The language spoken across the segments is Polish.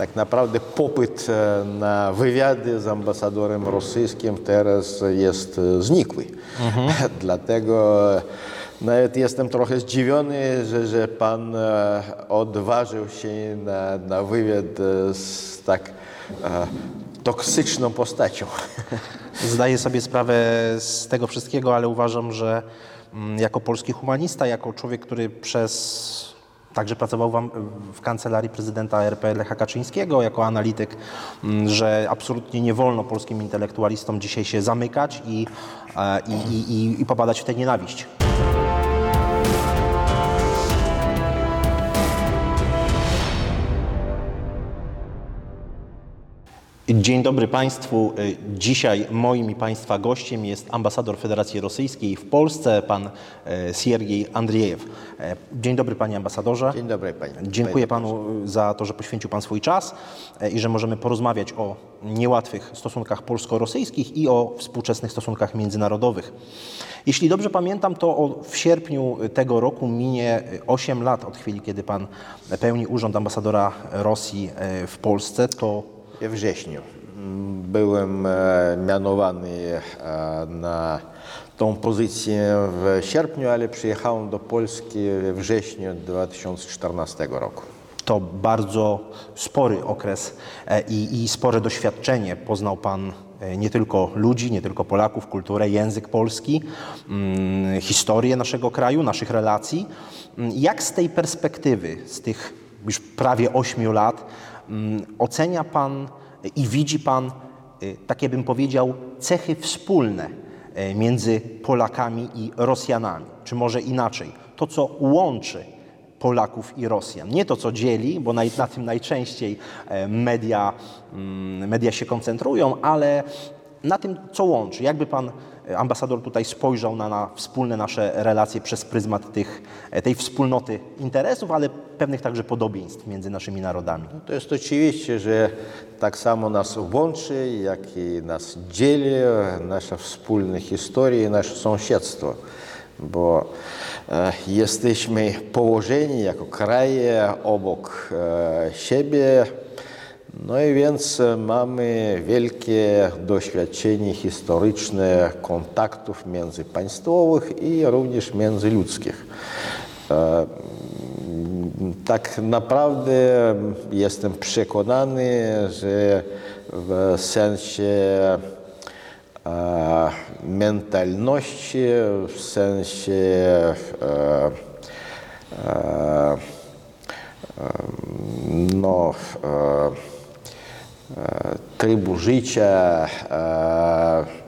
tak naprawdę popyt e, na wywiady z ambasadorem rosyjskim teraz jest e, znikły. Dlatego nawet jestem trochę zdziwiony, że, że pan e, odważył się na, na wywiad e, z tak e, toksyczną postacią. Zdaję sobie sprawę z tego wszystkiego, ale uważam, że mm, jako polski humanista, jako człowiek, który przez także pracował wam- w kancelarii prezydenta RP Lecha Kaczyńskiego jako analityk, mm, że absolutnie nie wolno polskim intelektualistom dzisiaj się zamykać i, e, i, i, i, i popadać w tę nienawiść. Dzień dobry Państwu. Y, Dzisiaj moim i Państwa gościem jest ambasador Federacji Rosyjskiej w Polsce, pan e, Siergiej Andriejew. E, Dzień dobry Panie Ambasadorze. Dzień dobry panie. Dziękuję Panu za to, że poświęcił Pan swój czas i że możemy porozmawiać o niełatwych stosunkach polsko-rosyjskich i o współczesnych stosunkach międzynarodowych. Jeśli dobrze pamiętam, to w sierpniu tego roku minie 8 lat od chwili, kiedy Pan pełni urząd ambasadora Rosji w Polsce. To We wrześniu byłem e, mianowany e, na tą pozycję w sierpniu, ale przyjechałem do Polski we wrześniu 2014 roku. To bardzo spory okres e, i, i spore doświadczenie. Poznał Pan nie tylko ludzi, nie tylko Polaków, kulturę, język polski, mm, historię naszego kraju, naszych relacji. Mm, Jak z tej perspektywy, z tych już prawie ośmiu lat, ocenia Pan i widzi Pan, y, takie bym powiedział, cechy wspólne e, między Polakami i Rosjanami? Czy może inaczej, to co łączy Polaków i Rosjan. Nie to, co dzieli, bo na, na tym najczęściej e, media, mm, media się koncentrują, ale na tym, co łączy. Jakby pan ambasador tutaj spojrzał na, na wspólne nasze relacje przez pryzmat tych, tej wspólnoty interesów, ale pewnych także podobieństw między naszymi narodami. To jest oczywiście, że tak samo nas łączy, jak i nas dzieli nasza wspólna historia i nasze sąsiedztwo, bo e, jesteśmy położeni jako kraje obok e, siebie, no i więc e, mamy wielkie doświadczenie historyczne kontaktów międzypaństwowych i również międzyludzkich. E, tak naprawdę jestem przekonany, że w sensie e, mentalności, w sensie no, trybu życia,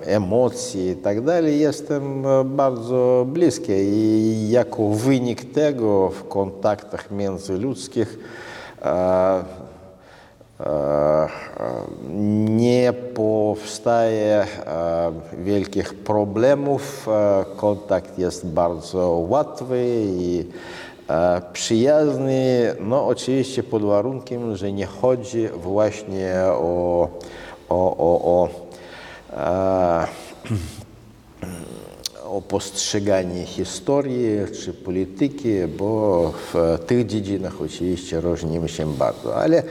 emocji i tak dalej, jestem bardzo bliski i jako wynik tego w kontaktach międzyludzkich nie powstaje wielkich problemów. Kontakt jest bardzo łatwy i przyjazny. No oczywiście pod warunkiem, że nie chodzi właśnie o, o, o, o e, o postrzeganie historii czy polityki, bo w tych dziedzinach oczywiście różnimy się bardzo, ale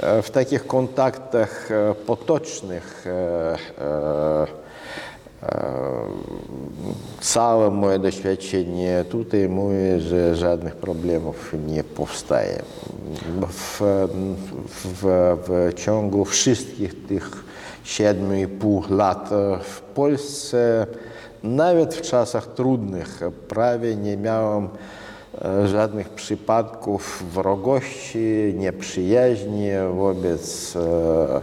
e, w takich kontaktach e, potocznych e, e, e, całe moje doświadczenie tutaj mówi, że żadnych problemów nie powstaje. W, w, w ciągu wszystkich tych siedmiu i pół lat w Polsce nawet w czasach trudnych prawie nie miałem e, żadnych przypadków wrogości, nieprzyjaźni wobec e,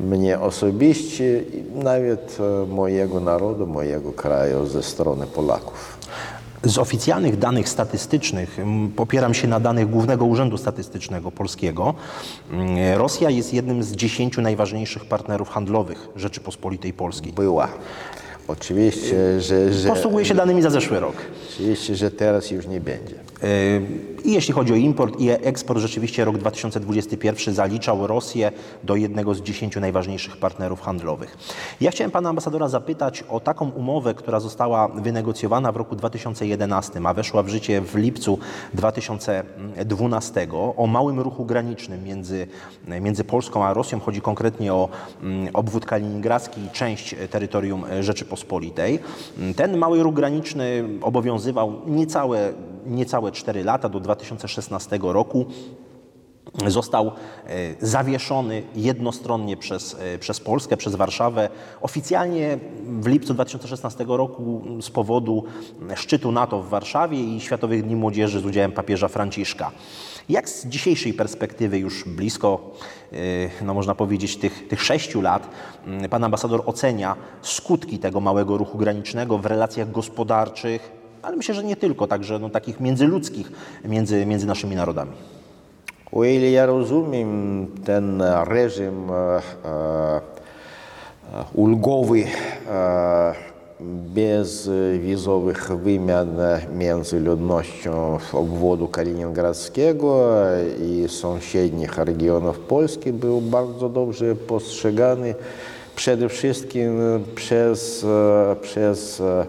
mnie osobiście i nawet e, mojego narodu, mojego kraju ze strony Polaków. Z oficjalnych danych statystycznych, popieram się na danych Głównego Urzędu Statystycznego Polskiego, m, Rosja jest jednym z dziesięciu najważniejszych partnerów handlowych Rzeczypospolitej Polskiej. Była. Oczywiście, że, że, Posługuję się danymi za zeszły rok. oczywiście, że teraz już nie będzie. I jeśli chodzi o import i eksport, rzeczywiście rok 2021 zaliczał Rosję do jednego z dziesięciu najważniejszych partnerów handlowych. Ja chciałem pana ambasadora zapytać o taką umowę, która została wynegocjowana w roku 2011, a weszła w życie w lipcu 2012 o małym ruchu granicznym między, między Polską a Rosją. Chodzi konkretnie o mm, obwód kaliningradzki i część terytorium Rzeczypospolitej. Ten mały ruch graniczny obowiązywał niecałe, niecałe 4 lata do 2016 roku. Został e, zawieszony jednostronnie przez, e, przez Polskę, przez Warszawę. Oficjalnie w lipcu 2016 roku z powodu szczytu NATO w Warszawie i Światowych Dni Młodzieży z udziałem papieża Franciszka. Jak z dzisiejszej perspektywy, już blisko, e, no można powiedzieć, tych, tych sześciu lat, pan ambasador ocenia skutki tego małego ruchu granicznego w relacjach gospodarczych, ale myślę, że nie tylko, także no, takich międzyludzkich między, między naszymi narodami. O ile ja rozumiem, ten reżim e, e, ulgowy e, bez wizowych wymian między ludnością obwodu kaliningradzkiego i sąsiednich regionów Polski był bardzo dobrze postrzegany przede wszystkim przez, e, przez e,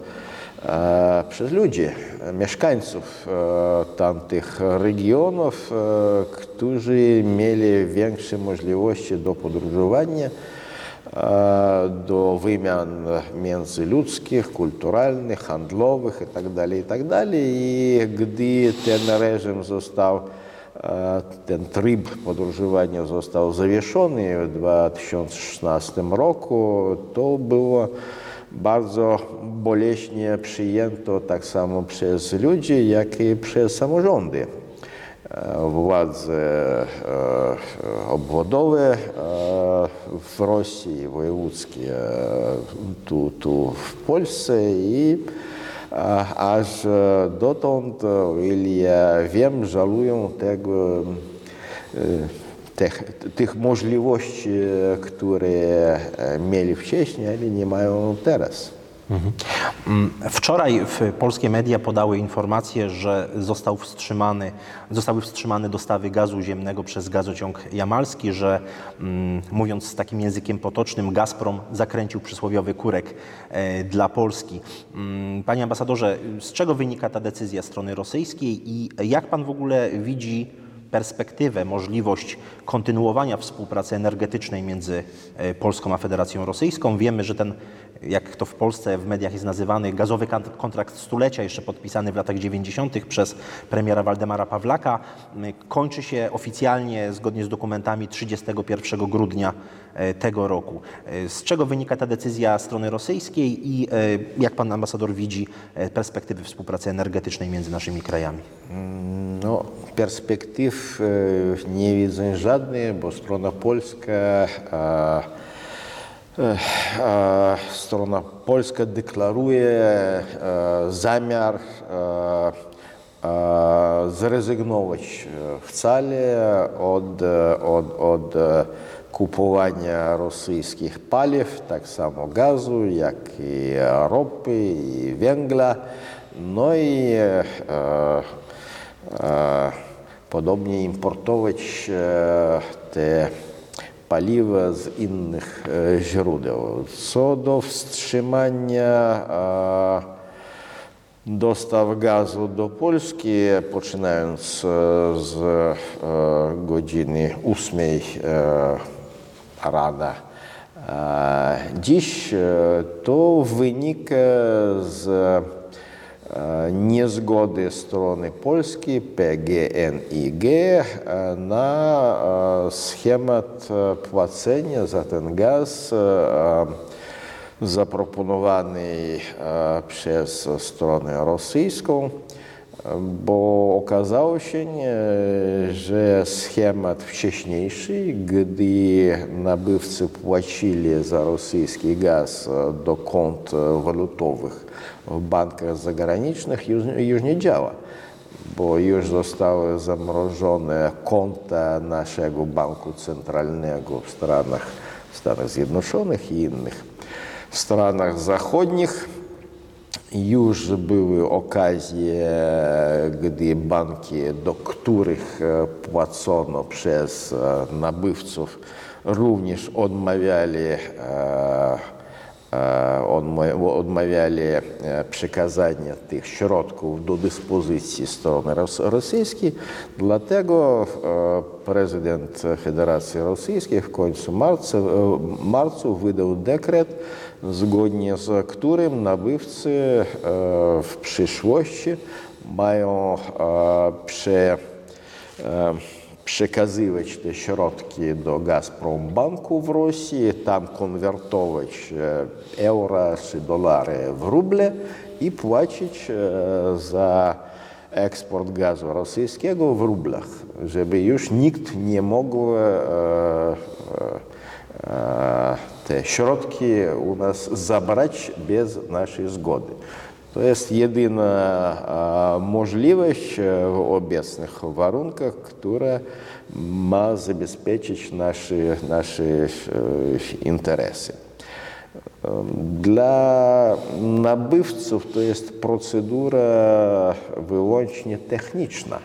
przez ludzi, e, mieszkańców e, tamtych regionów, e, którzy mieli większe możliwości do podróżowania, e, do wymian międzyludzkich, kulturalnych, handlowych itd. itd. I gdy ten reżim został e, ten tryb podróżowania został zawieszony w 2016 roku, to było bardzo boleśnie przyjęto tak samo przez ludzi, jak i przez samorządy. E, Władze e, obwodowe e, w Rosji, wojewódzkie tu, tu w Polsce i aż dotąd, o ile wiem, żalują tego tych, tych możliwości, które e, mieli wcześniej, ale nie mają teraz. Mm, Wczoraj w polskie media podały informację, że został wstrzymany, zostały wstrzymane dostawy gazu ziemnego przez gazociąg jamalski, że mm, mówiąc takim językiem potocznym, Gazprom zakręcił przysłowiowy kurek e, dla Polski. Mm, Panie ambasadorze, z czego wynika ta decyzja strony rosyjskiej i jak pan w ogóle widzi perspektywę, możliwość kontynuowania współpracy energetycznej między e, Polską a Federacją Rosyjską. Wiemy, że ten, jak to w Polsce w mediach jest nazywany, gazowy kontrakt stulecia, jeszcze podpisany w latach 90. przez premiera Waldemara Pawlaka, m, kończy się oficjalnie, zgodnie z dokumentami, 31 grudnia e, tego roku. E, Z czego wynika ta decyzja strony rosyjskiej i e, jak pan ambasador widzi perspektywy współpracy energetycznej między naszymi krajami? No, perspektyw nie widzę żadnych, bo strona polska, e, strona polska deklaruje e, zamiar e, e, zrezygnować wcale od, od, od kupowania rosyjskich paliw, tak samo gazu, jak i ropy i węgla. No i podobnie importować te paliwa z innych e, źródeł. Co do wstrzymania dostaw gazu do Polski, poczynając e, z e, godziny 8 e, rana e, dziś, to wynika z niezgody strony polskiej PGNiG na schemat płacenia za ten gaz zaproponowany przez stronę rosyjską, bo okazało się, nie, że schemat wcześniejszy, gdy nabywcy płacili za rosyjski gaz e, do kont e, walutowych w bankach zagranicznych, już, już nie działa bo już zostały zamrożone konta naszego banku centralnego w Stanach, w Stanach Zjednoczonych i innych странах zachodnich. Już były okazje, gdy banki, do których e, płacono przez e, nabywców, również odmawiali, e, e, odma- odmawiali e, przekazania tych środków do dyspozycji strony rosyjskiej. Dlatego e, prezydent Federacji Rosyjskiej w końcu marca, e, marcu wydał dekret, zgodnie z którym nabywcy e, w przyszłości mają e, prze, e, przekazywać te środki do Gazprombanku w Rosji, tam konwertować euro czy dolary w ruble i płacić za eksport gazu rosyjskiego w rublach, żeby już nikt nie mógł te środki u nas zabrać bez naszej zgody. To jest jedyna e, możliwość e, w obecnych warunkach, która ma zabezpieczyć nasze, nasze e, interesy. Dla nabywców to jest procedura wyłącznie techniczna.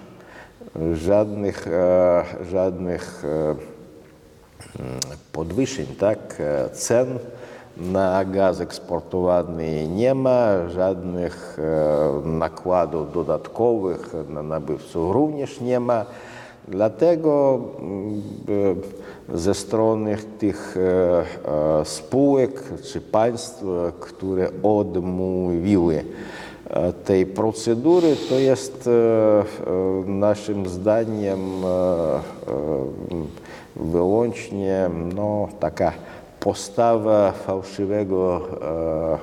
Żadnych, e, żadnych e, podwyższeń, tak, e, cen na gaz eksportowany nie ma, żadnych e, nakładów dodatkowych na nabywców również nie ma. Dlatego mm, e, ze strony tych spółek czy państw, które odmówiły tej procedury, to jest naszym zdaniem wyłącznie no, taka postawa fałszywego, e,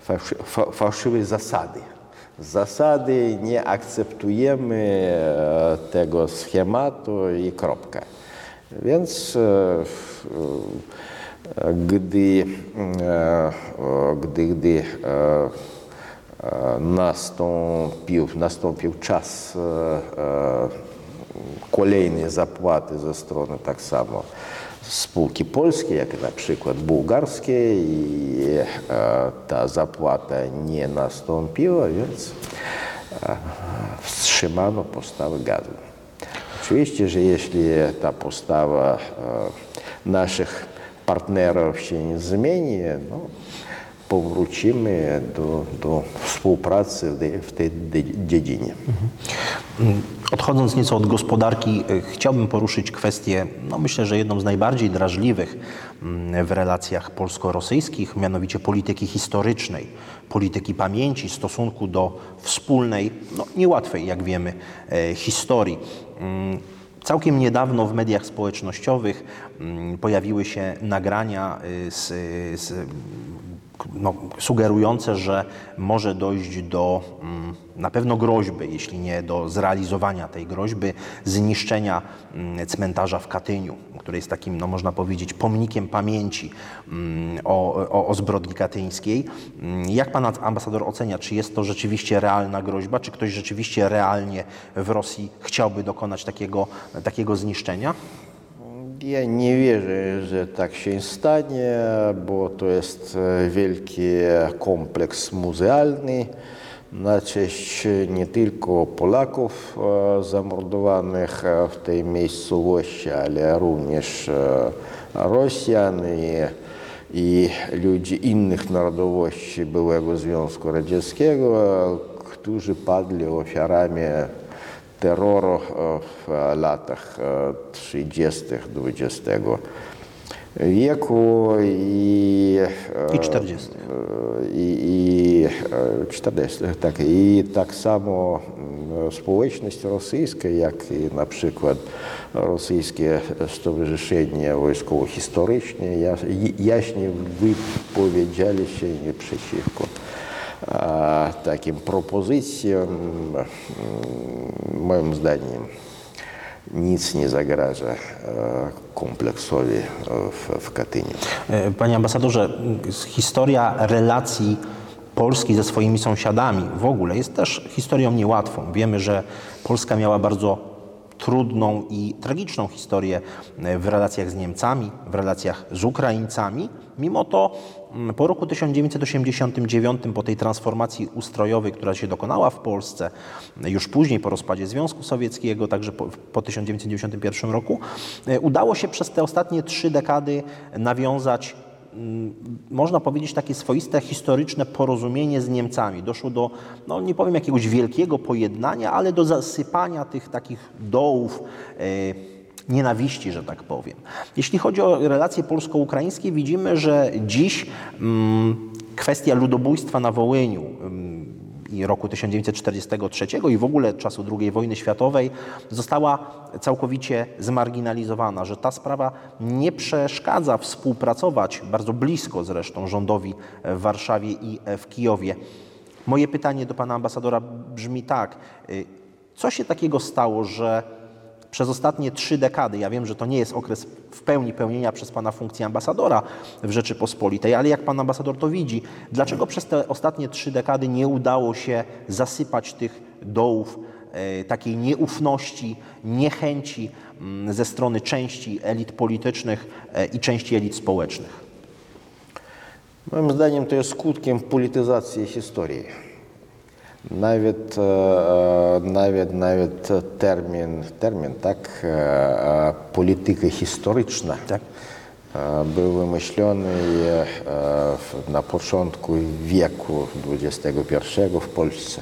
fałszy, fa, fałszywej zasady. Zasady nie akceptujemy e, tego schematu i kropka. Więc e, gdy, gdy, gdy nastąpił, nastąpił czas e, e, kolejnej zapłaty ze strony tak samo spółki polskiej, jak na przykład bułgarskie i e, ta zapłata nie nastąpiła, więc e, wstrzymano postawę gazu. Oczywiście, że jeśli ta postawa e, naszych partnerów się nie zmieni, no, powrócimy do, do współpracy w tej, dziedzinie. Odchodząc nieco od gospodarki, y, chciałbym poruszyć kwestię, no myślę, że jedną z najbardziej drażliwych mm, w relacjach polsko-rosyjskich, mianowicie polityki historycznej, polityki pamięci, stosunku do wspólnej, no niełatwej, jak wiemy, e, historii. Mm, Całkiem niedawno w mediach społecznościowych mm, pojawiły się nagrania y, z, z no, sugerujące, że może dojść do mm, na pewno groźby, jeśli nie do zrealizowania tej groźby, zniszczenia mm, cmentarza w Katyniu, który jest takim, no, można powiedzieć, pomnikiem pamięci mm, o, o, o zbrodni katyńskiej. Jak pan ambasador ocenia, czy jest to rzeczywiście realna groźba, czy ktoś rzeczywiście realnie w Rosji chciałby dokonać takiego, takiego zniszczenia? Ja nie wierzę, że tak się stanie, bo to jest e, wielki kompleks muzealny. Na cześć nie tylko Polaków e, zamordowanych e, w tej miejscowości, ale również e, Rosjan i, i ludzi innych narodowości byłego Związku Radzieckiego, którzy padli ofiarami terroru e, w latach e, 30. XX wieku i, e, I 40. i, i e, 40, tak, i tak samo mm, społeczność rosyjska, jak i na przykład Rosyjskie Stowarzyszenie Wojskowo-Historyczne jaśnie wypowiedzieli się nie przeciwko a, takim propozycjom, mm, moim zdaniem, nic nie zagraża kompleksowi w, Katyniu. Panie ambasadorze, historia relacji Polski ze swoimi sąsiadami w ogóle jest też historią niełatwą. Wiemy, że Polska miała bardzo trudną i tragiczną historię e, w relacjach z Niemcami, w relacjach z Ukraińcami. Mimo to po roku 1989, po tej transformacji ustrojowej, która się dokonała w Polsce, już później po rozpadzie Związku Sowieckiego, także po, po 1991 roku, e, udało się przez te ostatnie trzy dekady nawiązać mm, można powiedzieć, takie swoiste historyczne porozumienie z Niemcami. Doszło do, no nie powiem jakiegoś wielkiego pojednania, ale do zasypania tych takich dołów e, nienawiści, że tak powiem. Jeśli chodzi o relacje polsko-ukraińskie, widzimy, że dziś mm, kwestia ludobójstwa na Wołyniu, mm, i roku 1943 i w ogóle czasu II wojny światowej została całkowicie zmarginalizowana, że ta sprawa nie przeszkadza współpracować bardzo blisko zresztą rządowi w Warszawie i w Kijowie. Moje pytanie do pana ambasadora brzmi tak. y, Co się takiego stało, że przez ostatnie trzy dekady, ja wiem, że to nie jest okres w pełni pełnienia przez pana funkcji ambasadora w Rzeczypospolitej, ale jak pan ambasador to widzi, dlaczego przez te ostatnie trzy dekady nie udało się zasypać tych dołów e, takiej nieufności, niechęci mm, ze strony części elit politycznych e, i części elit społecznych? Moim zdaniem to jest skutkiem polityzacji historii. E, termin, termin tak, e, e, polityka historyczna Tak. e, był wymyślony e, w- na początku wieku XXI w Polsce.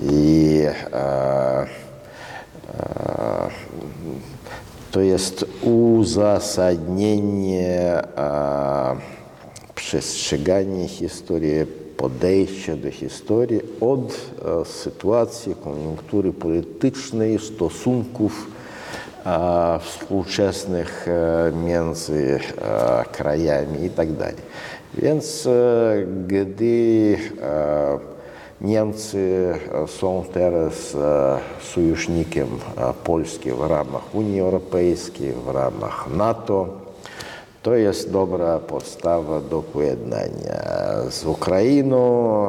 I e, e, to jest uzasadnienie e, przestrzegania historii, podejścia do historii od e, sytuacji, koniunktury politycznej, stosunków e, współczesnych e, między e, krajami i tak dalej. Więc e, gdy e, Niemcy e, są teraz e, sojusznikiem e, Polski w ramach Unii Europejskiej, w ramach NATO,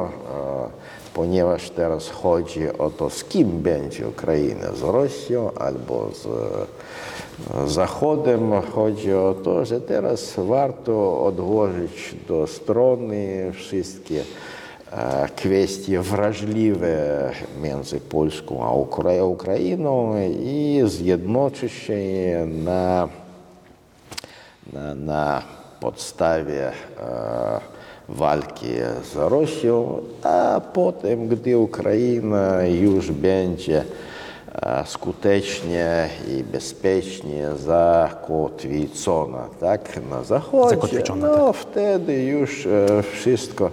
e, ponieważ teraz chodzi o to, z kim będzie Ukraina, z Rosją albo z e, Zachodem. Chodzi o to, że teraz warto odłożyć do strony wszystkie e, kwestie wrażliwe między Polską a Ukra- Ukrainą i zjednoczyć się na na, na podstawie e, walki z Rosją, a potem, gdy Ukraina już będzie e, skutecznie i bezpiecznie zakotwiczona tak, na Zachodzie, Zakotwiczona, no wtedy już e, wszystko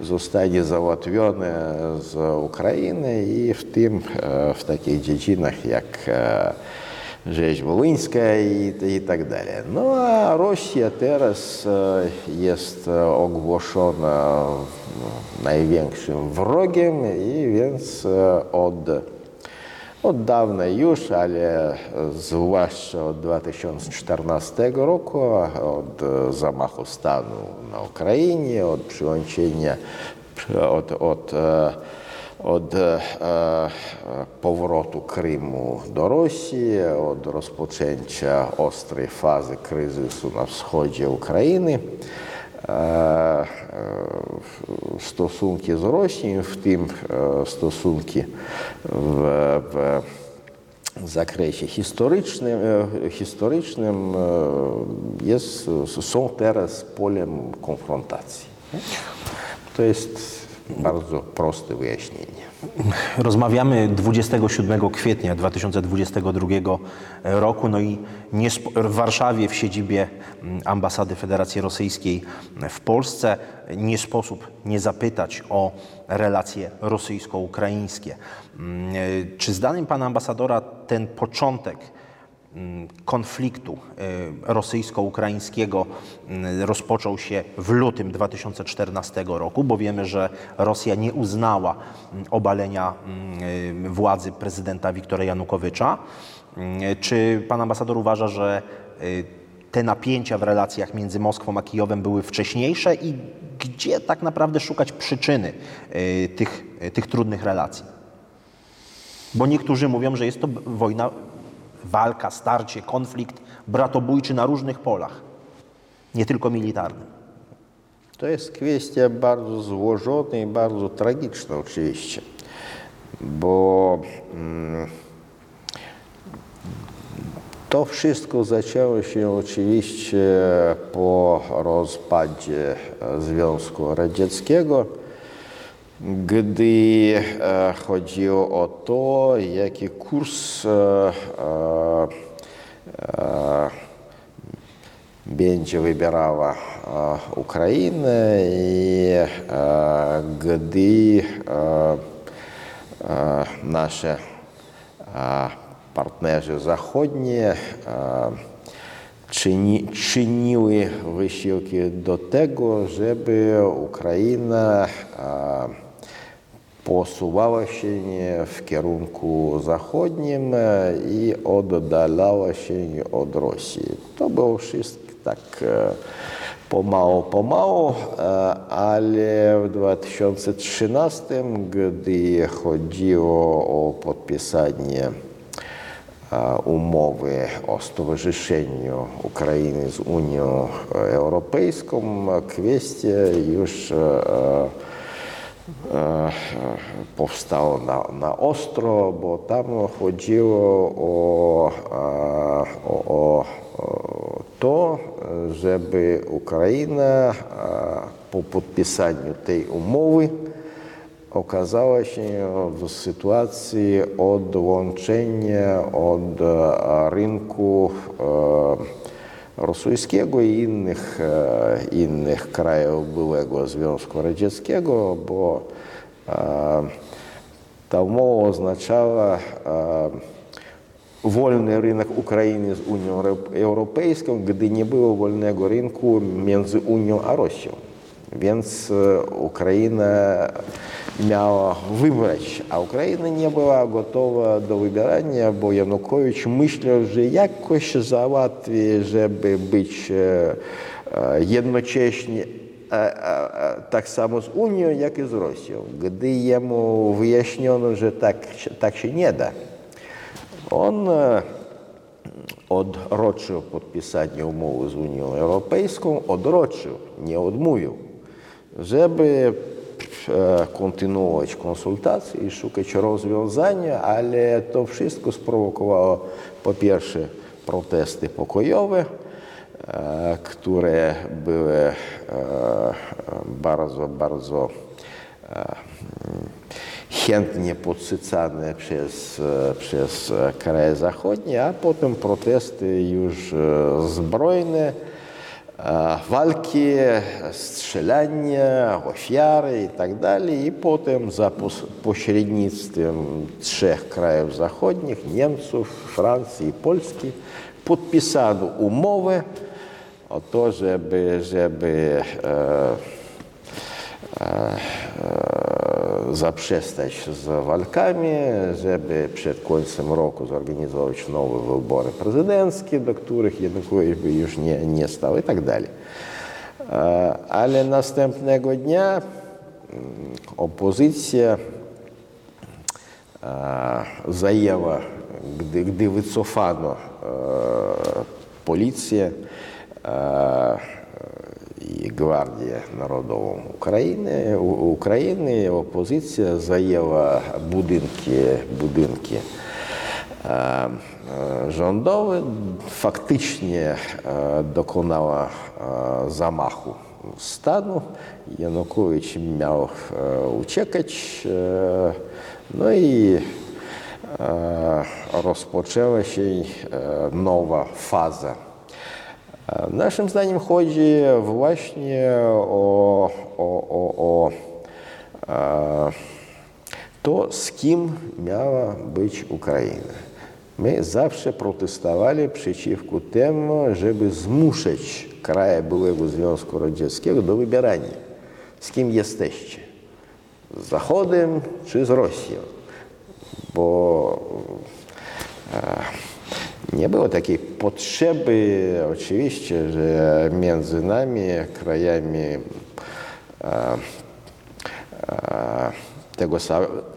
zostanie załatwione z Ukrainy i w tym e, w takich dziedzinach jak e, rzeź wołyńska i, tak dalej. No a Rosja teraz e, jest e, ogłoszona największym wrogiem i więc e, od od dawna już, ale zwłaszcza od 2014 roku, od e, zamachu stanu na Ukrainie, od przyłączenia, od, od, e, od e, e, powrotu Krymu do Rosji, od rozpoczęcia ostrej fazy kryzysu na wschodzie Ukrainy. E, e, stosunki z Rosją, w tym e, stosunki w, w zakresie historycznym, e, historycznym e, jest, są teraz polem konfrontacji. To jest bardzo proste wyjaśnienie. Rozmawiamy 27 kwietnia 2022 roku, no i w Warszawie, w siedzibie mm, Ambasady Federacji Rosyjskiej w Polsce, nie sposób nie zapytać o relacje rosyjsko-ukraińskie. Mm, e, Czy zdaniem pana ambasadora ten początek konfliktu e, rosyjsko-ukraińskiego mm, rozpoczął się w lutym 2014 roku, bo wiemy, że Rosja nie uznała mm, obalenia mm, e, władzy prezydenta Wiktora Janukowycza. Mm, Czy pan ambasador uważa, że te napięcia w relacjach między Moskwą a Kijowem były wcześniejsze i gdzie tak naprawdę szukać przyczyny tych, tych trudnych relacji? Bo niektórzy mówią, że jest to wojna, walka, starcie, konflikt bratobójczy na różnych polach, nie tylko militarnym. To jest kwestia bardzo złożona i bardzo tragiczna oczywiście, bo mm, to wszystko zaczęło się oczywiście po rozpadzie Związku Radzieckiego, gdy e, chodziło o to, jaki kurs e, e, e, będzie wybierała e, Ukrainę i e, gdy e, e, nasze e, partnerzy zachodni e, czyni, czyniły wysiłki do tego, żeby Ukraina e, posuwała się w kierunku zachodnim e, i oddalała się od Rosji. To było wszystko tak e, pomału, pomału, e, ale w 2013, gdy chodziło o podpisanie umowy o stowarzyszeniu Ukrainy z Unią Europejską, kwestia już e, e, powstało na, na ostro, bo tam chodziło o, e, o, o, o to, żeby Ukraina e, po podpisaniu tej umowy okazała się rosyjskiego i innych, e, innych krajów byłego Związku Radzieckiego, bo e, ta umowa oznaczała e, wolny rynek Ukrainy z Unią Euro- Europejską, gdy nie było wolnego rynku między Unią a Rosją. Więc e, Ukraina miała wybrać, a Ukraina nie była gotowa do wybierania, bo Janukowicz myślał, że jakoś załatwi, żeby być e, e, jednocześnie e, e, e, tak samo z Unią, jak i z Rosją. Gdy jemu wyjaśniono, że tak, tak się nie da, on e, odroczył podpisanie umowy z Unią Europejską, odroczył, nie odmówił, żeby e, kontynuować konsultacje i szukać rozwiązania, ale to wszystko sprowokowało po pierwsze protesty pokojowe, e, które były e, bardzo, bardzo chętnie podsycane przez, przez kraje zachodnie, a potem protesty już zbrojne, walki, strzelania, ofiary i tak dalej. I potem za pośrednictwem trzech krajów zachodnich, Niemców, Francji i Polski, podpisano umowę o to, żeby, żeby e, zaprzestać z walkami, żeby przed końcem roku zorganizować nowe wybory prezydenckie, do których Janukowicz by już nie, nie stał i tak dalej. E, Ale następnego dnia mm, opozycja e, zajęła, gdy, gdy wycofano e, policję, Ukrainy, U- Ukrainy opozycja zajęła budynki, budynki e, e, rządowe, faktycznie e, dokonała e, zamachu stanu. Janukowicz miał e, uciekać, no i rozpoczęła się nowa faza Naszym zdaniem chodzi właśnie o, o, o, o e, to, z kim miała być Ukraina. My zawsze protestowali przeciwko temu, żeby zmuszać kraje byłego Związku Radzieckiego do wybierania, z kim jesteście. Z Zachodem czy z Rosją. Bo nie było takiej potrzeby, oczywiście, że między nami, krajami e, e, tego,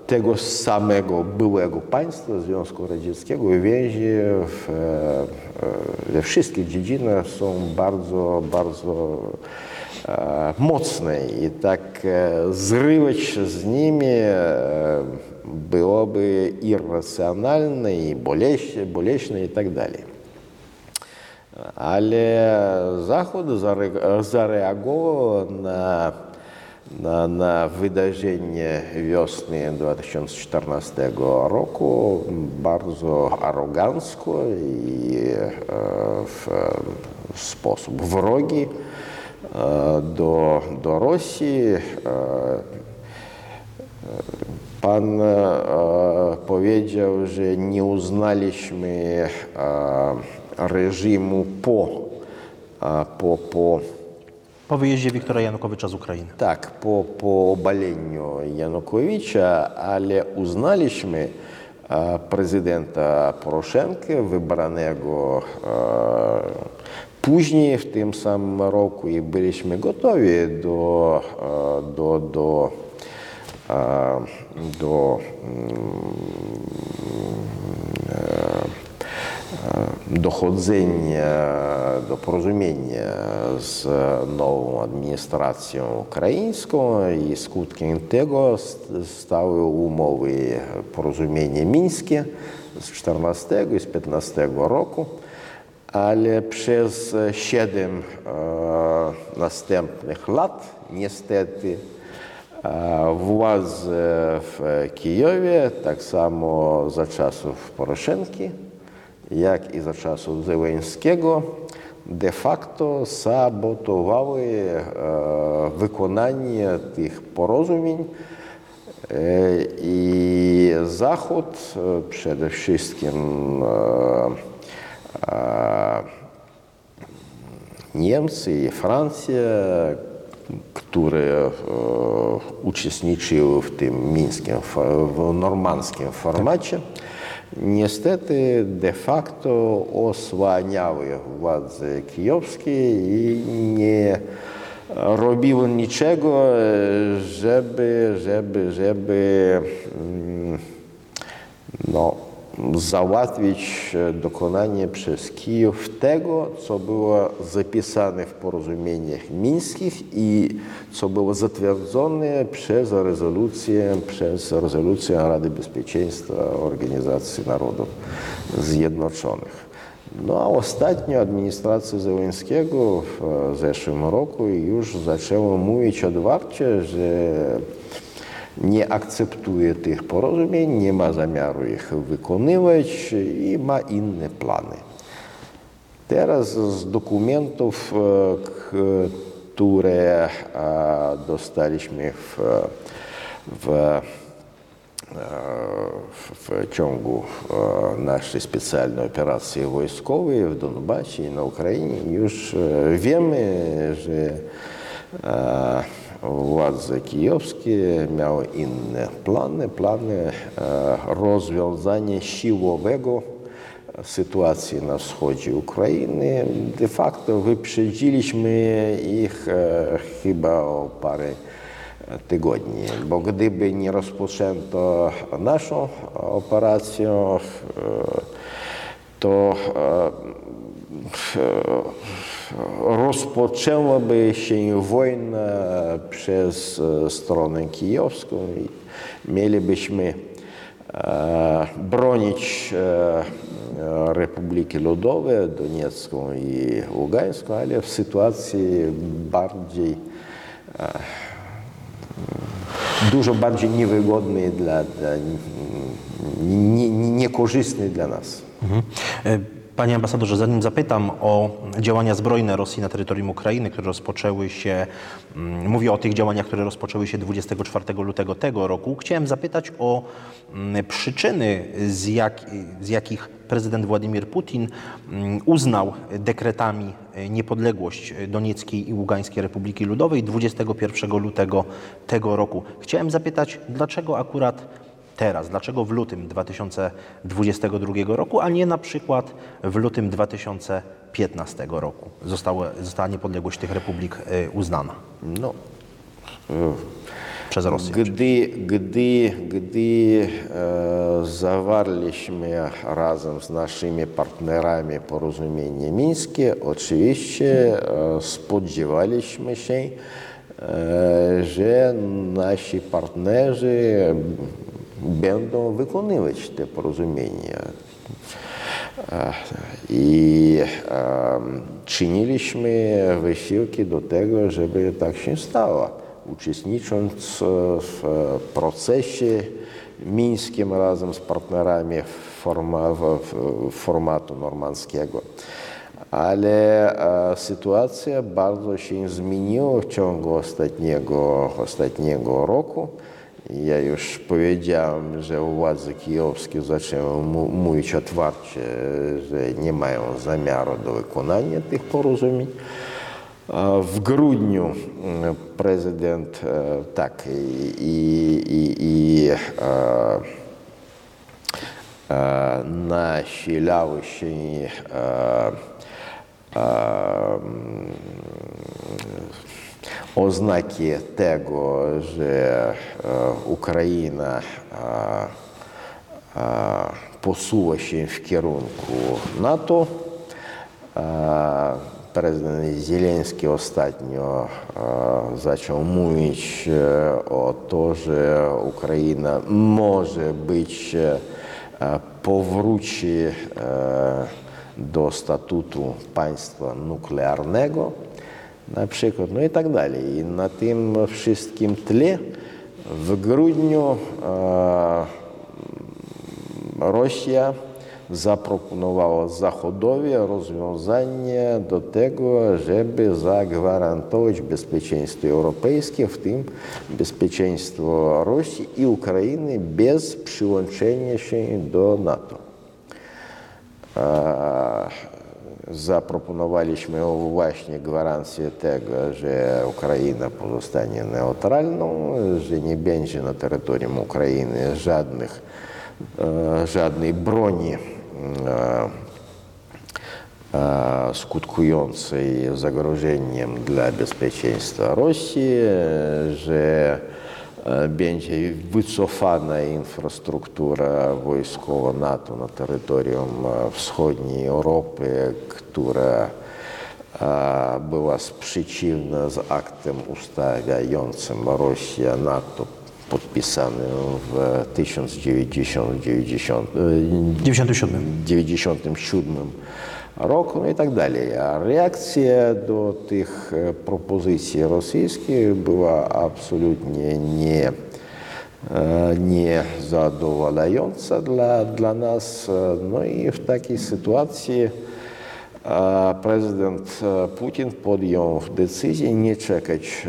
tego samego byłego państwa Związku Radzieckiego więzi w, e, we wszystkich dziedzinach są bardzo, bardzo e, mocne i tak e, zrywać się z nimi e, byłoby irracjonalne i boleśnie, boleśnie i tak dalej. Ale Zachód zare- zareagował na, na, na wydarzenie wiosny 2014 roku bardzo arogancko i e, w sposób e. E, Pan e, powiedział, że nie uznaliśmy e, reżimu po, e, po, po Po wyjeździe Wiktora Janukowycza z Ukrainy. tak, po, po obaleniu Януковича, ale uznaliśmy e, prezydenta Poroszenkę wybranego e, później w tym samym roku byliśmy gotowi do, e, do, do, e, do dochodzenia do porozumienia z nową administracją ukraińską i skutkiem tego stały umowy porozumienie mińskie z 14 i z 15 roku, ale przez 7 e, następnych lat niestety e, władze w Kijowie, tak samo za czasów Poroszenki, jak i za czasów Zełenskiego, de facto sabotowały e, wykonanie tych porozumień e, i Zachód, e, przede wszystkim e, e, Niemcy i Francja, które e, uczestniczyły w tym mińskim, fo- w normandzkim formacie, niestety de facto osłaniały władze kijowskie i nie robiły niczego, żeby, żeby, żeby mm, no, załatwić e, dokonanie przez Kijów tego, co było zapisane w porozumieniach mińskich i co było zatwierdzone przez rezolucję, przez rezolucję Rady Bezpieczeństwa Organizacji Narodów Zjednoczonych. No a ostatnio administracja Zełenskiego w e, zeszłym roku już zaczęła mówić otwarcie, że nie akceptuje tych porozumień, nie ma zamiaru ich wykonywać i ma inne plany. Teraz z dokumentów, e, które e, dostaliśmy w, w, e, w, ciągu naszej specjalnej operacji wojskowej w Donbasie i na Ukrainie, już wiemy, że władze kijowskie miały inne plany, plany e, rozwiązania siłowego sytuacji na wschodzie Ukrainy. De facto wyprzedziliśmy ich e, chyba o parę tygodni, bo gdyby nie rozpoczęto naszą operację, e, to e, rozpoczęłaby się wojna przez e, stronę kijowską i mielibyśmy e, bronić e, Republiki Ludowe, Doniecką i Ługańską, ale w sytuacji bardziej dużo bardziej niewygodnej dla, dla nie, nie, niekorzystnej dla nas. Mhm. Panie ambasadorze, zanim zapytam o działania zbrojne Rosji na terytorium Ukrainy, które rozpoczęły się, mm, mówię o tych działaniach, które rozpoczęły się 24 lutego tego roku, chciałem zapytać o mm, przyczyny, z, jak, z jakich prezydent Władimir Putin mm, uznał dekretami e, niepodległość Donieckiej i Ługańskiej Republiki Ludowej 21 lutego tego roku. Chciałem zapytać, dlaczego akurat teraz? Dlaczego w lutym 2022 roku, a nie na przykład w lutym 2015 roku została, została niepodległość tych republik e, uznana? No, przez Rosję. Gdy, gdy, gdy e, zawarliśmy razem z naszymi partnerami porozumienie mińskie, oczywiście e, spodziewaliśmy się, e, że nasi partnerzy będą wykonywać te porozumienia. I czyniliśmy wysiłki do tego, żeby tak się stało, uczestnicząc e, w procesie mińskim razem z partnerami forma, formatu normandzkiego. Ale sytuacja bardzo się zmieniła w ciągu ostatniego, ostatniego roku. Ja już powiedziałem, że władze kijowskie zaczęły mówić otwarcie, że nie mają zamiaru do wykonania tych porozumień. W grudniu mm, prezydent e, tak i, i, i, nasilały e, e, e, e, e, w kierunku NATO. E, Prezydent Zielenski ostatnio e, zaczął mówić e, o to, że Ukraina może być e, powróci e, do statutu państwa nuklearnego na przykład, no i tak dalej. I na tym wszystkim tle w grudniu e, Rosja zaproponowała Zachodowi rozwiązanie do tego, żeby zagwarantować bezpieczeństwo europejskie, w tym bezpieczeństwo Rosji i Ukrainy bez przyłączenia się do NATO. E, Zaproponowaliśmy właśnie gwarancję tego, że Ukraina pozostanie neutralną, że nie będzie na terytorium Ukrainy żadnych, e, żadnej broni e, e, skutkującej zagrożeniem dla bezpieczeństwa Rosji, że będzie wycofana infrastruktura wojskowa NATO na terytorium e, wschodniej Europy, która e, była sprzeciwna z aktem ustawiającym Rosję NATO podpisanym w 1990 97. 1997 roku, no i tak dalej. A reakcja do tych e, propozycji rosyjskich była absolutnie nie, e, niezadowalająca dla, dla nas. E, No i w takiej sytuacji e, prezydent e, Putin podjął decyzję nie czekać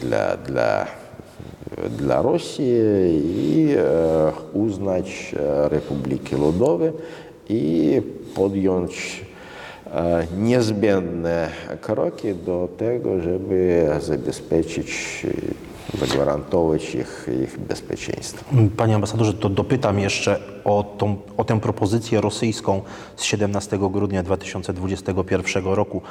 dla, dla, dla Rosji i e, uznać e, Republiki Ludowe i podjąć e, niezbędne kroki do tego, żeby zabezpieczyć, zagwarantować ich, ich bezpieczeństwo. Panie ambasadorze, to dopytam jeszcze o, tą, o tę propozycję rosyjską z 17 grudnia 2021 roku.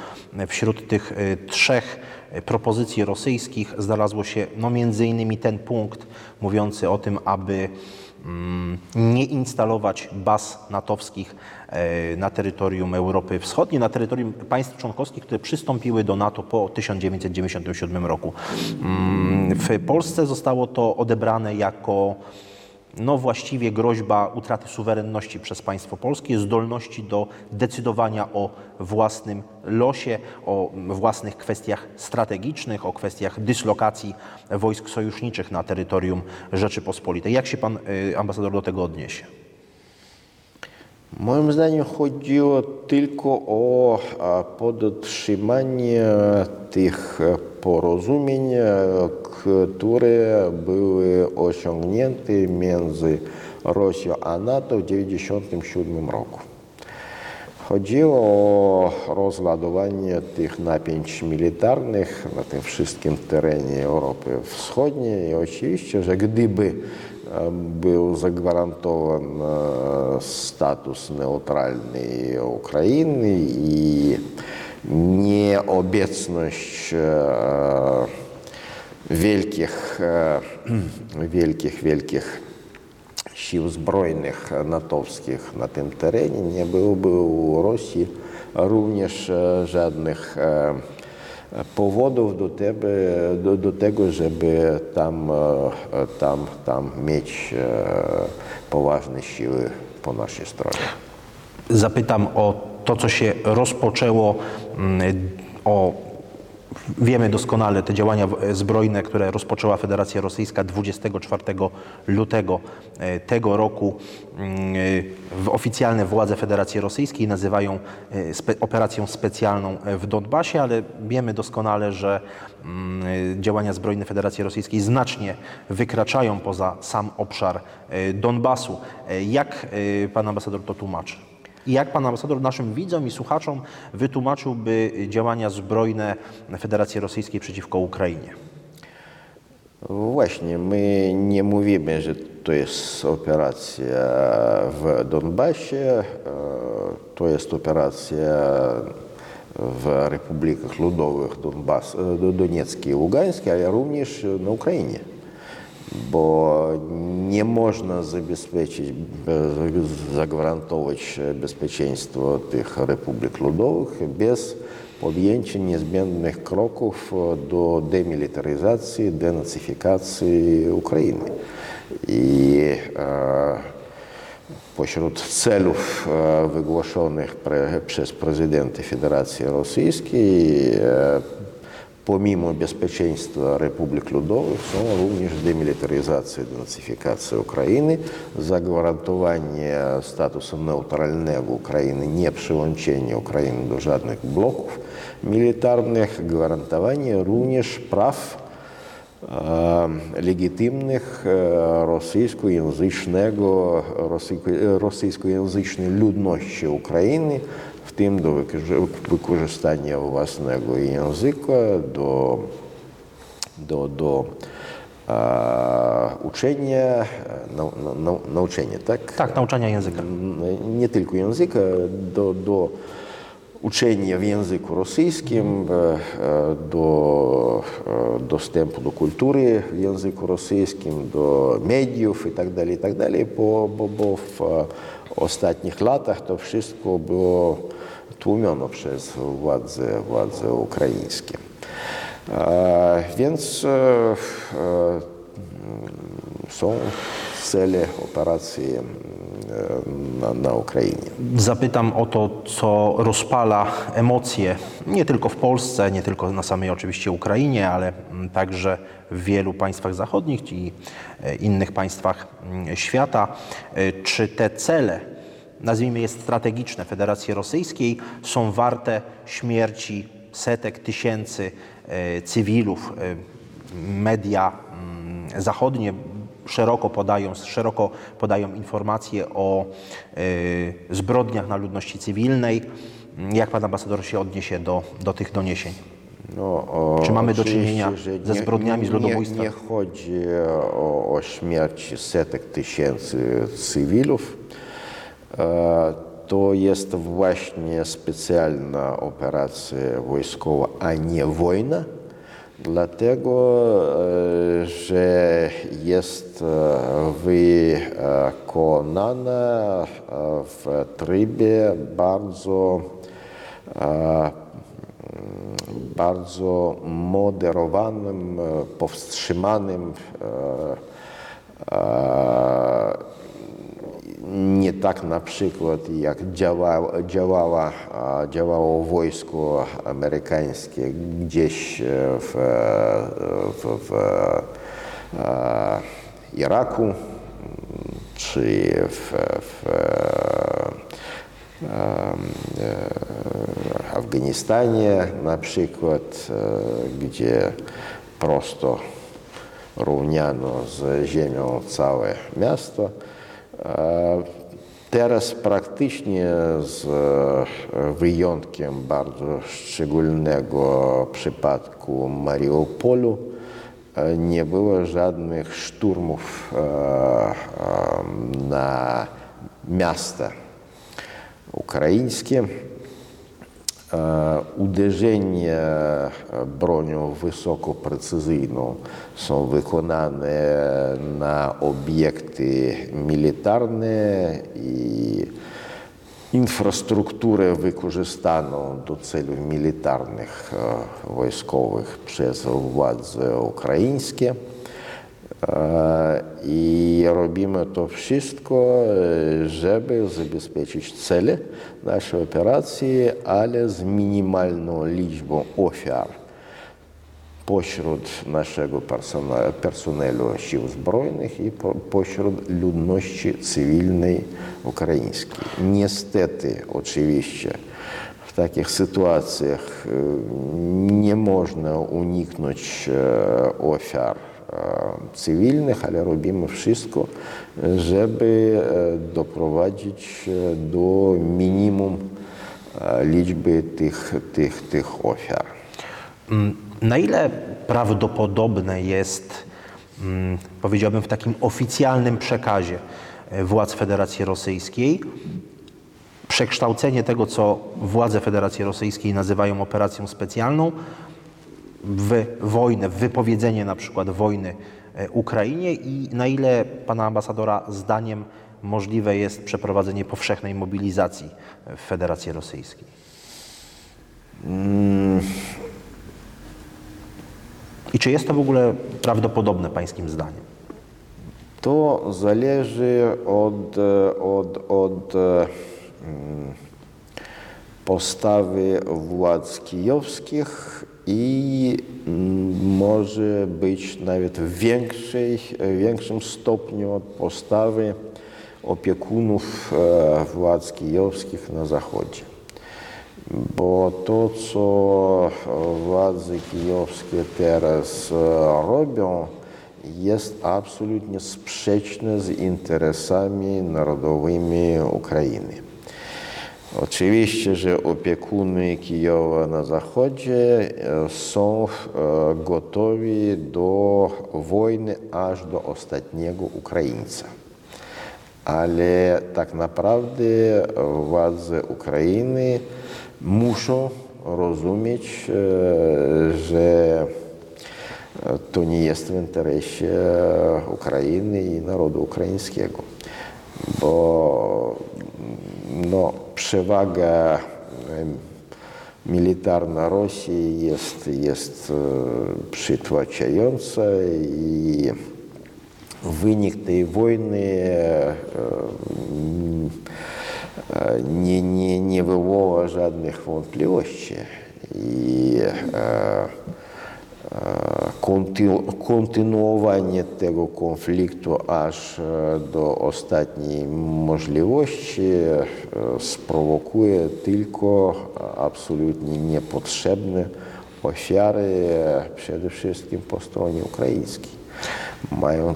Wśród tych y, trzech y, propozycji rosyjskich znalazło się no, między innymi ten punkt mówiący o tym, aby nie instalować baz natowskich e, na terytorium Europy Wschodniej, na terytorium państw członkowskich, które przystąpiły do NATO po 1997 roku. Mm, W Polsce zostało to odebrane jako no właściwie groźba utraty suwerenności przez państwo polskie, zdolności do decydowania o własnym losie, o własnych kwestiach strategicznych, o kwestiach dyslokacji wojsk sojuszniczych na terytorium Rzeczypospolitej. Jak się pan y, ambasador do tego odniesie? Moim zdaniem chodziło tylko o a, podtrzymanie tych e, porozumień, e, które były osiągnięte między Rosją a NATO w 1997 roku. Chodziło o rozładowanie tych napięć militarnych na tym wszystkim terenie Europy Wschodniej i oczywiście, że gdyby był zagwarantowany e, status neutralnej Ukrainy i nieobecność e, wielkich, e, wielkich, wielkich sił zbrojnych natowskich na tym terenie nie byłoby u Rosji również e, żadnych e, powodów do, tebe, do, do tego, żeby tam, e, tam, tam mieć e, poważne siły po naszej stronie. Zapytam o to, co się rozpoczęło, mm, o Wiemy doskonale te działania zbrojne, które rozpoczęła Federacja Rosyjska 24 lutego e, tego roku. Mm, e, Oficjalne władze Federacji Rosyjskiej nazywają e, spe, operacją specjalną w Donbasie, ale wiemy doskonale, że mm, działania zbrojne Federacji Rosyjskiej znacznie wykraczają poza sam obszar Donbasu. Jak pan ambasador to tłumaczy? I jak pan ambasador naszym widzom i słuchaczom wytłumaczyłby działania zbrojne Federacji Rosyjskiej przeciwko Ukrainie? Właśnie, my nie mówimy, że to jest operacja w Donbasie, e, to jest operacja w Republikach Ludowych Donbas, e, Donieckiej i Ługańskiej, ale również na Ukrainie. Bo nie można zabezpieczyć, be- zagwarantować bezpieczeństwo tych Republik Ludowych bez podjęcia niezbędnych kroków do demilitaryzacji, denacyfikacji Ukrainy. I e, Pośród celów e, wygłoszonych pre, przez prezydenta Federacji Rosyjskiej, e, pomimo bezpieczeństwa Republik Ludowych, są również demilitaryzacja i denacyfikacja Ukrainy, zagwarantowanie statusu neutralnego Ukrainy, nie przyłączenie Ukrainy do żadnych bloków militarnych, gwarantowanie również praw e, legitymnych e, rosyjskojęzycznego, rosyjsko- rosyjskojęzycznej ludności Ukrainy, w tym do wykorze- wykorzystania własnego języka, do, do, do e, uczenia, e, nau, nau, nau, nauczenia, tak? Tak, nauczania języka. nie tylko języka, do, do uczenia w języku rosyjskim, e, e, do e, dostępu do kultury w języku rosyjskim, do mediów itd., itd., bo, bo, bo tłumione przez władze, władze ukraińskie. Więc e, e, są cele operacji e, na, na Ukrainie. Zapytam o to, co rozpala emocje nie tylko w Polsce, nie tylko na samej oczywiście Ukrainie, ale także w wielu państwach zachodnich i innych państwach mm, świata. Czy te cele, nazwijmy je strategiczne Federacji Rosyjskiej, są warte śmierci setek tysięcy e, cywilów? E, Media mm, zachodnie szeroko podają, szeroko podają informacje o y, zbrodniach na ludności cywilnej. Jak pan ambasador się odniesie do, do tych doniesień? No, o, Czy mamy do czynienia że ze zbrodniami z ludobójstwa? Nie, nie chodzi o, o śmierć setek tysięcy cywilów. E, To jest właśnie specjalna operacja wojskowa, a nie wojna. Dlatego, e, że jest e, wykonana w trybie bardzo bardzo moderowanym, powstrzymanym, nie tak na przykład jak działa, działała, działało wojsko amerykańskie gdzieś e, w, e, w, w e, Iraku czy w, w w Afganistanie na przykład, gdzie prosto równano z ziemią całe miasto. E, Teraz praktycznie z e, wyjątkiem bardzo szczególnego przypadku Mariupolu e, nie było żadnych szturmów na miasta ukraińskie. E, są wykonane na obiekty militarne i infrastrukturę wykorzystaną do celów militarnych, e, wojskowych przez władze ukraińskie. E, I robimy to wszystko, e, żeby zabezpieczyć cele naszej operacji, ale z minimalną liczbą ofiar pośród naszego personelu sił zbrojnych i po, pośród ludności cywilnej ukraińskiej. Niestety, oczywiście, w takich sytuacjach e, nie można uniknąć ofiar cywilnych, ale robimy wszystko, żeby e, doprowadzić e, do minimum e, liczby tych, tych, tych ofiar. Mm, Na ile prawdopodobne jest, mm, powiedziałbym, w takim oficjalnym przekazie e, władz Federacji Rosyjskiej przekształcenie tego, co władze Federacji Rosyjskiej nazywają operacją specjalną, w wojnę, w wypowiedzenie na przykład wojny e, Ukrainie i na ile pana ambasadora zdaniem możliwe jest przeprowadzenie powszechnej mobilizacji w Federacji Rosyjskiej? I czy jest to w ogóle prawdopodobne pańskim zdaniem? To zależy od, e, od, od e, mm, postawy władz kijowskich i mm, może być nawet w większej, większym stopniu od postawy opiekunów e, władz kijowskich na zachodzie. Bo to, co władze kijowskie teraz e, robią, jest absolutnie sprzeczne z interesami narodowymi Ukrainy. Oczywiście, że opiekuny Kijowa na zachodzie e, są e, gotowi do wojny aż do ostatniego Ukraińca. Ale tak naprawdę władze Ukrainy muszą rozumieć, e, że to nie jest w interesie Ukrainy i narodu ukraińskiego, bo no, przewaga militarna Rosji jest, jest e, przytłaczająca i wynik tej wojny e, e, nie, nie, nie wywoła żadnych wątpliwości. I e, kontynu- kontynuowanie tego konfliktu aż e, do ostatniej możliwości e, sprowokuje tylko absolutnie niepotrzebne ofiary, e, przede wszystkim po stronie ukraińskiej. Mają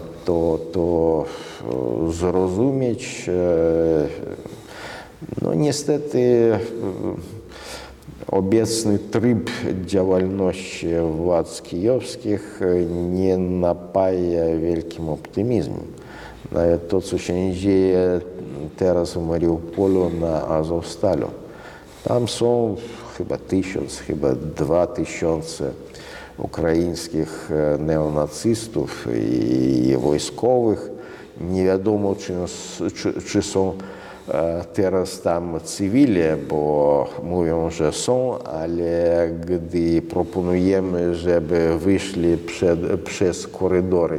to, to e, zrozumieć. e, No niestety e, Obecny tryb działalności władz kijowskich nie napaja wielkim optymizmem. Nawet to, co się dzieje teraz w Mariupolu na Azowstalu. Tam są chyba tysiąc, e, teraz tam cywile, bo mówią, że są, ale gdy proponujemy, żeby wyszli przed, przez korydory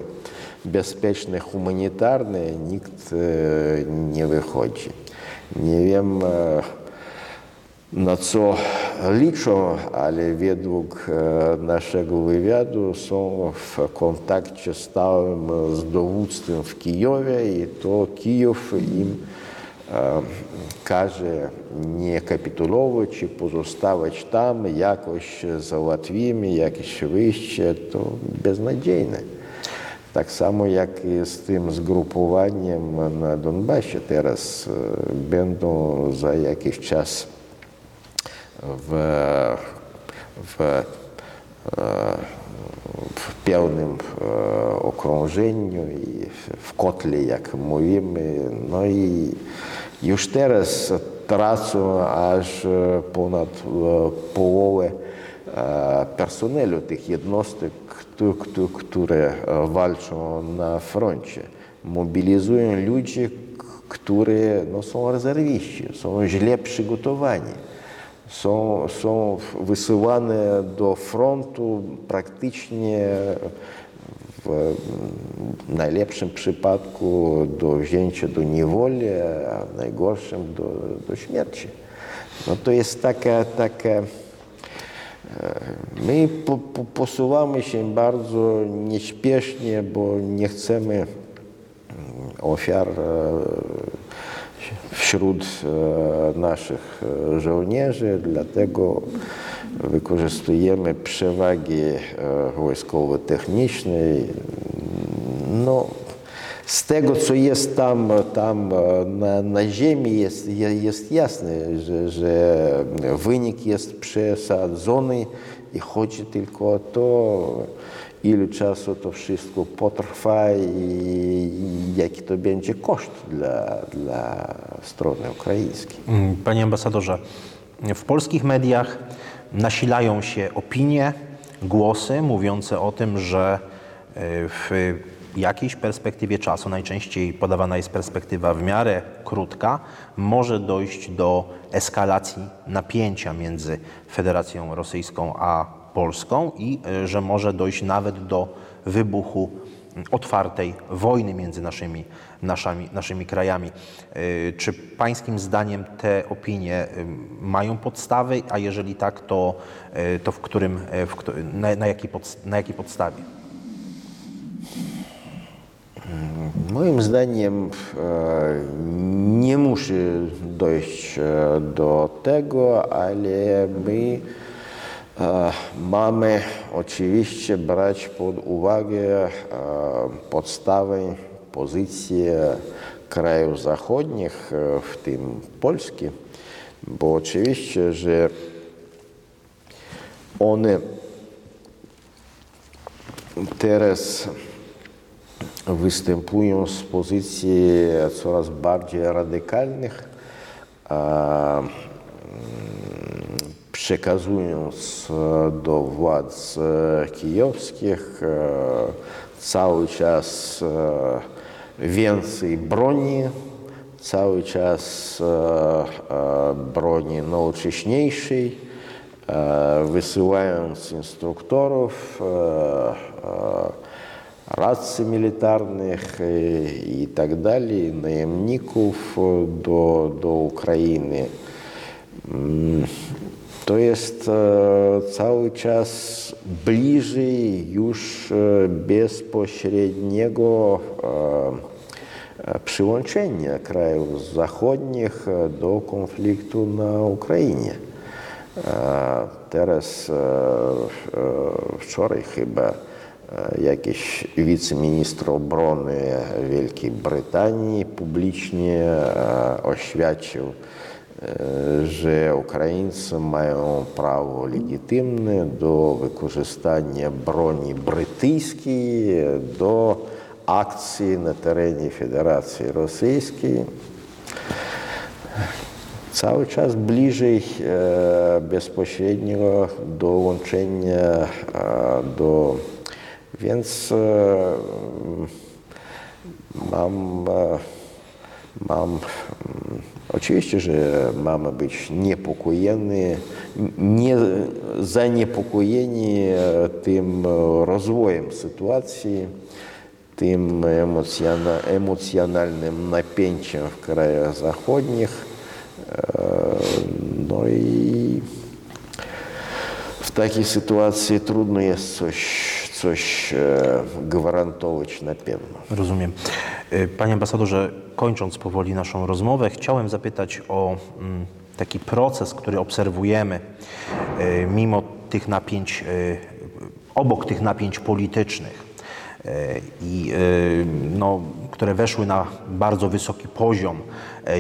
bezpieczne, humanitarne, nikt e, nie wychodzi. Nie wiem, e, na co liczą, ale według naszego wywiadu są w kontakcie stałym z dowództwem w Kijowie i to Kijów im e, każe nie kapitulować i pozostawać tam, jakoś załatwimy jakieś wyjście, to beznadziejne. Tak samo jak i z tym zgrupowaniem na Donbasie teraz e, będą za jakiś czas w, w, pełnym e, okrążeniu i w- kotle, jak mówimy. No i już teraz tracą aż e, ponad e, połowę personelu tych jednostek, któ- któ- które walczą na froncie. Mobilizują ludzi, którzy no, są rezerwiści, są źle przygotowani są, są wysyłane do frontu praktycznie w najlepszym przypadku do wzięcia do niewoli, a w najgorszym do, do śmierci. No to jest taka, taka e, my po, po, posuwamy się bardzo nieśpiesznie, bo nie chcemy mm, ofiar e, wśród e, naszych e, żołnierzy, dlatego wykorzystujemy przewagi e, wojskowo-techniczne. No, z tego, co jest tam, tam na, na ziemi, jest, je- jest jasne, że, że wynik jest przesadzony i chodzi tylko o to, ile czasu to wszystko potrwa i, jaki to będzie koszt dla, dla strony ukraińskiej. Mm, Panie ambasadorze, w polskich mediach nasilają się opinie, głosy mówiące o tym, że y, w jakiejś perspektywie czasu, najczęściej podawana jest perspektywa w miarę krótka, może dojść do eskalacji napięcia między Federacją Rosyjską a Polską i y, że może dojść nawet do wybuchu otwartej wojny między naszymi, naszami, naszymi krajami. Y, Czy pańskim zdaniem te opinie y, mają podstawy, a jeżeli tak, to, to w którym, w, na, na, jakiej podst- na jakiej podstawie? Moim zdaniem e, nie musi dojść e, do tego, ale my e, mamy oczywiście brać pod uwagę e, podstawy, pozycje krajów zachodnich, e, w tym Polski, bo oczywiście, że one teraz występują z pozycji coraz bardziej radykalnych, e, e, e, e, więcej broni, cały czas e, e, broni nowocześniejszej, e, wysyłając instruktorów, e, e, racji militarnych i, i tak dalej, najemników do, do Ukrainy. To jest e, cały czas bliżej już e, bezpośredniego e, przyłączenia krajów zachodnich do konfliktu na Ukrainie. Teraz wczoraj chyba jakiś wiceministr obrony Wielkiej Brytanii publicznie oświadczył, że Ukraińcy mają prawo legitymne do wykorzystania broni brytyjskiej do akcji na terenie Federacji Rosyjskiej cały czas bliżej e, bezpośredniego dołączenia e, do. Więc e, mam, e, mam mm, oczywiście, że mamy być niepokojeni, nie, zaniepokojeni e, tym e, rozwojem sytuacji tym emocjonalnym napięciem w krajach zachodnich. E, No i w takiej sytuacji trudno jest coś, coś e, gwarantować na pewno. Rozumiem. Y, Panie ambasadorze, kończąc powoli naszą rozmowę, chciałem zapytać o mm, taki proces, który obserwujemy y, mimo tych napięć, y, obok tych napięć politycznych. i no, które weszły na bardzo wysoki poziom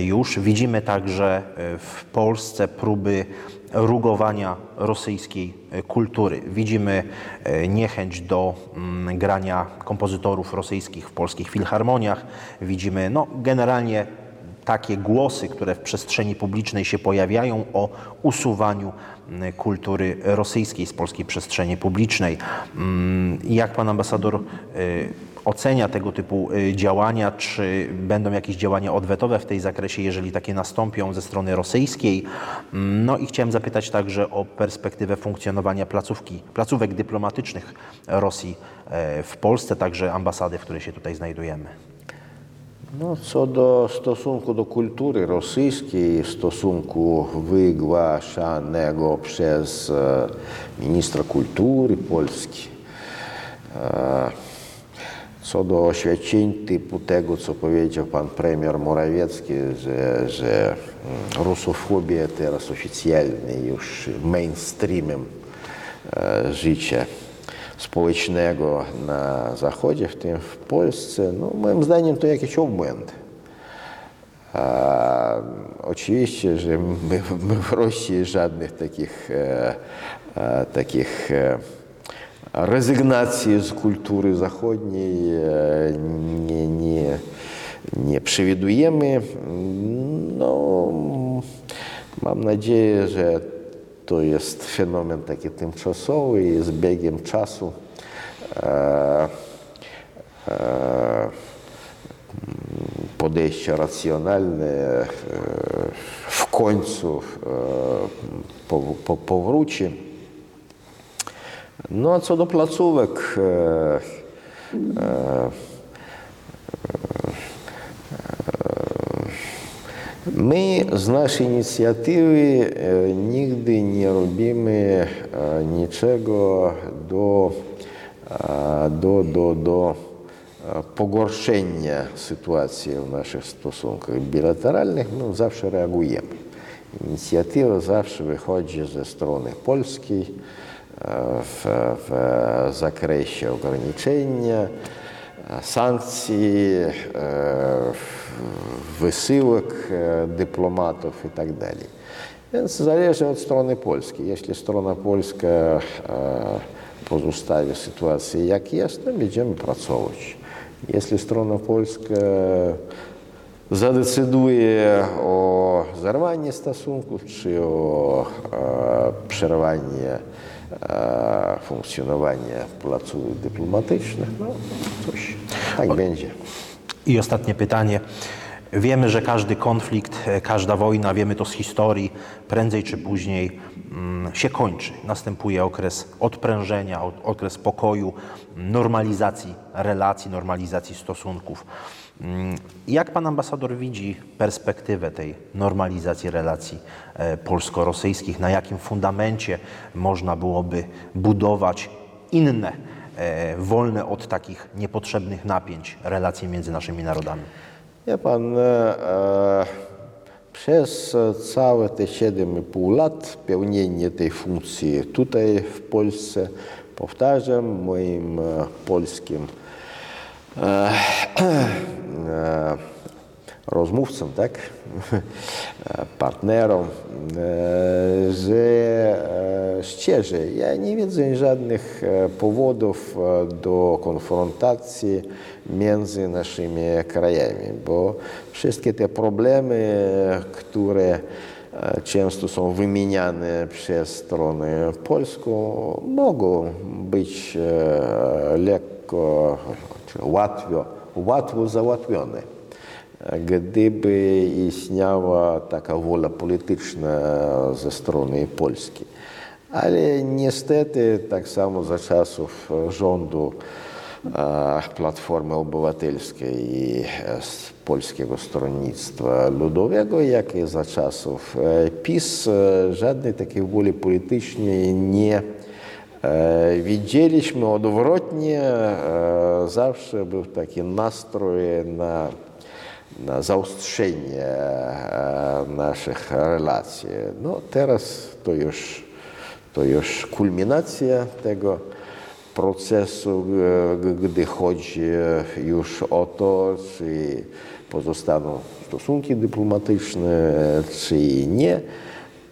już. Widzimy także w Polsce próby rugowania rosyjskiej e, kultury. Widzimy e, niechęć do mm, grania kompozytorów rosyjskich w polskich filharmoniach. Widzimy no, generalnie takie głosy, które w przestrzeni publicznej się pojawiają o usuwaniu mm, kultury rosyjskiej z polskiej przestrzeni publicznej. Mm, Jak pan ambasador y, ocenia tego typu y, działania? Czy będą jakieś działania odwetowe w tej zakresie, jeżeli takie nastąpią ze strony rosyjskiej? No i chciałem zapytać także o perspektywę funkcjonowania placówki, placówek dyplomatycznych Rosji e, w Polsce, także ambasady, w której się tutaj znajdujemy. No, co do stosunku do kultury rosyjskiej, stosunku wygłaszanego przez e, ministra kultury Polski, e, co do oświadczeń typu tego, co powiedział pan premier Morawiecki, że, że mm, rusofobia teraz oficjalnie już mainstreamem e, życia społecznego na Zachodzie, w tym w Polsce, no moim zdaniem to jakiś obłęd. A, oczywiście, że my, my w Rosji żadnych takich, e, e, takich e, rezygnacji z kultury zachodniej e, nie, nie, nie przewidujemy. No, mam nadzieję, że to jest fenomen taki tymczasowy i z biegiem czasu e, e, podejście racjonalne e, w końcu e, po, po, powróci. No a co do placówek, e, e, My z naszej inicjatywy e, nigdy nie robimy e, niczego do, e, do, do, do e, pogorszenia sytuacji w naszych stosunkach bilateralnych. My zawsze reagujemy. Inicjatywa zawsze wychodzi ze strony polskiej e, w, w zakresie ograniczenia sankcji, e, wysyłek e, dyplomatów i tak. Więc zależy od strony polskiej. Jeśli strona polska e, pozostawi sytuację jak jest, to będziemy pracować. Jeśli strona polska zadecyduje o zerwaniu stosunków czy o przerwaniu e, funkcjonowania placówek dyplomatycznych, no coś, tak będzie. I ostatnie pytanie. Wiemy, że każdy konflikt, e, każda wojna, wiemy to z historii, prędzej czy później mm, się kończy. Następuje okres odprężenia, o- okres pokoju, normalizacji relacji, normalizacji stosunków. Mm, Jak pan ambasador widzi perspektywę tej normalizacji relacji e, polsko-rosyjskich? Na jakim fundamencie można byłoby budować inne, e, wolne od takich niepotrzebnych napięć relacje między naszymi narodami? Wie pan, e, e, przez całe te 7,5 lat pełnienie tej funkcji tutaj w Polsce, powtarzam, moim polskim e, rozmówcom, tak, e, partnerom, e, że szczerze, ja nie widzę żadnych powodów do konfrontacji między naszymi krajami, bo wszystkie te problemy, które często są wymieniane przez stronę polską, mogą być lekko, łatwo, łatwo załatwione. Gdyby istniała taka wola polityczna ze strony Polski. Ale niestety tak samo za czasów rządu Platformy Obywatelskiej i e, Polskiego Stronnictwa Ludowego, jak i za czasów e, PiS, e, żadnej takiej woli politycznej nie widzieliśmy. Odwrotnie, e, zawsze był taki nastrój na na zaostrzenie e, naszych relacji. No teraz to już, to już kulminacja tego procesu, e, gdy chodzi już o to, czy pozostaną stosunki dyplomatyczne, czy nie.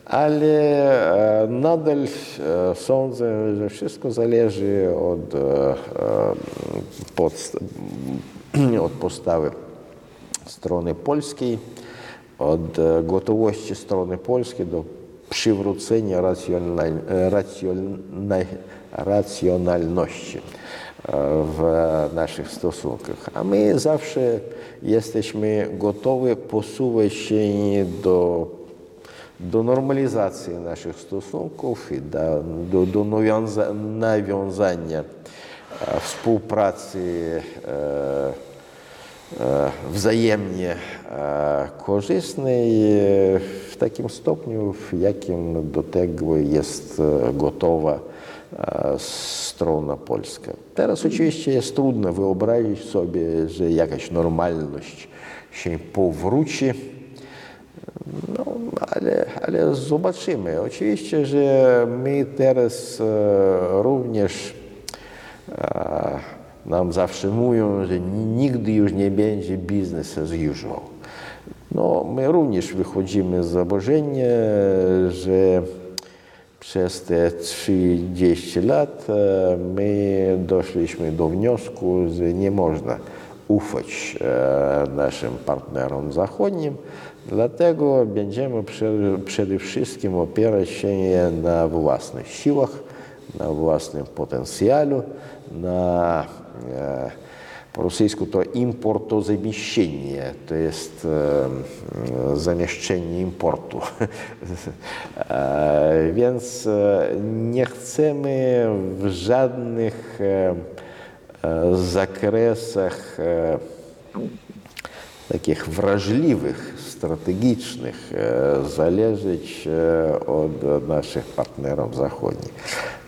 Ale e, nadal e, sądzę, że wszystko zależy od, e, e, podst- od postawy strony polskiej, od gotowości strony polskiej do przywrócenia racjonal, racjonal, racjonalności w naszych stosunkach. A my zawsze jesteśmy gotowi posuwać się do stosunków i do, do, do nawiąza, nawiązania e, współpracy e, e, wzajemnie e, korzystnej w takim stopniu, w jakim do tego jest gotowa strona polska. Teraz oczywiście jest trudno wyobrazić sobie, że jakaś normalność się powróci. No, ale, ale zobaczymy. Oczywiście, że my teraz e, również e, nam zawsze mówią, że nigdy już nie będzie business as usual. No, my również wychodzimy z założenia, że przez te 30 lat e, my doszliśmy do wniosku, że nie można ufać naszym partnerom zachodnim, dlatego będziemy prze- przede wszystkim opierać się na własnych siłach, na własnym potencjale, na e, po rosyjsku to importozamieszczenie, to jest e, zamieszczenie importu. E, Więc e, nie chcemy w żadnych e, e, zakresach e, takich wrażliwych, strategicznych e, zależeć e, od naszych partnerów zachodnich.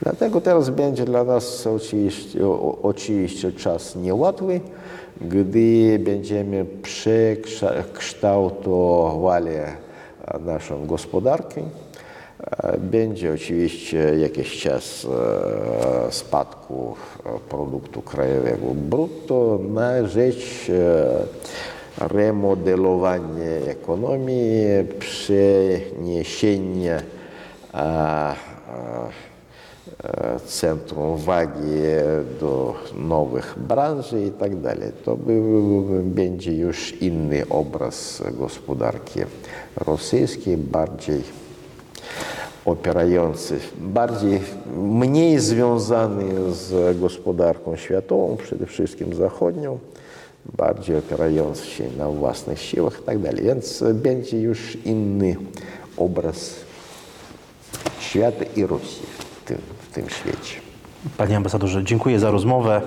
Dlatego teraz będzie dla nas oczywiście, oczywiście czas niełatwy, gdy będziemy przekształtowali e, naszą gospodarkę. Będzie oczywiście jakiś czas spadku produktu krajowego brutto na rzecz e, remodelowania ekonomii, przeniesienia e, e, centrum uwagi do nowych branż i tak dalej. To był, będzie już inny obraz gospodarki rosyjskiej, bardziej opierający, bardziej, mniej związany z gospodarką światową, przede wszystkim zachodnią, bardziej opierający się na własnych siłach i tak dalej. Więc będzie już inny obraz świata i Rosji w tym, w tym świecie. Panie ambasadorze, dziękuję za rozmowę.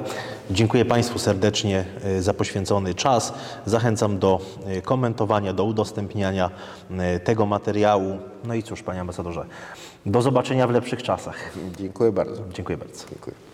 Dziękuję Państwu serdecznie e, za poświęcony czas. Zachęcam do e, komentowania, do udostępniania e, tego materiału. No i cóż, Panie ambasadorze, do zobaczenia w lepszych czasach. Dziękuję bardzo. Dziękuję bardzo. Dziękuję.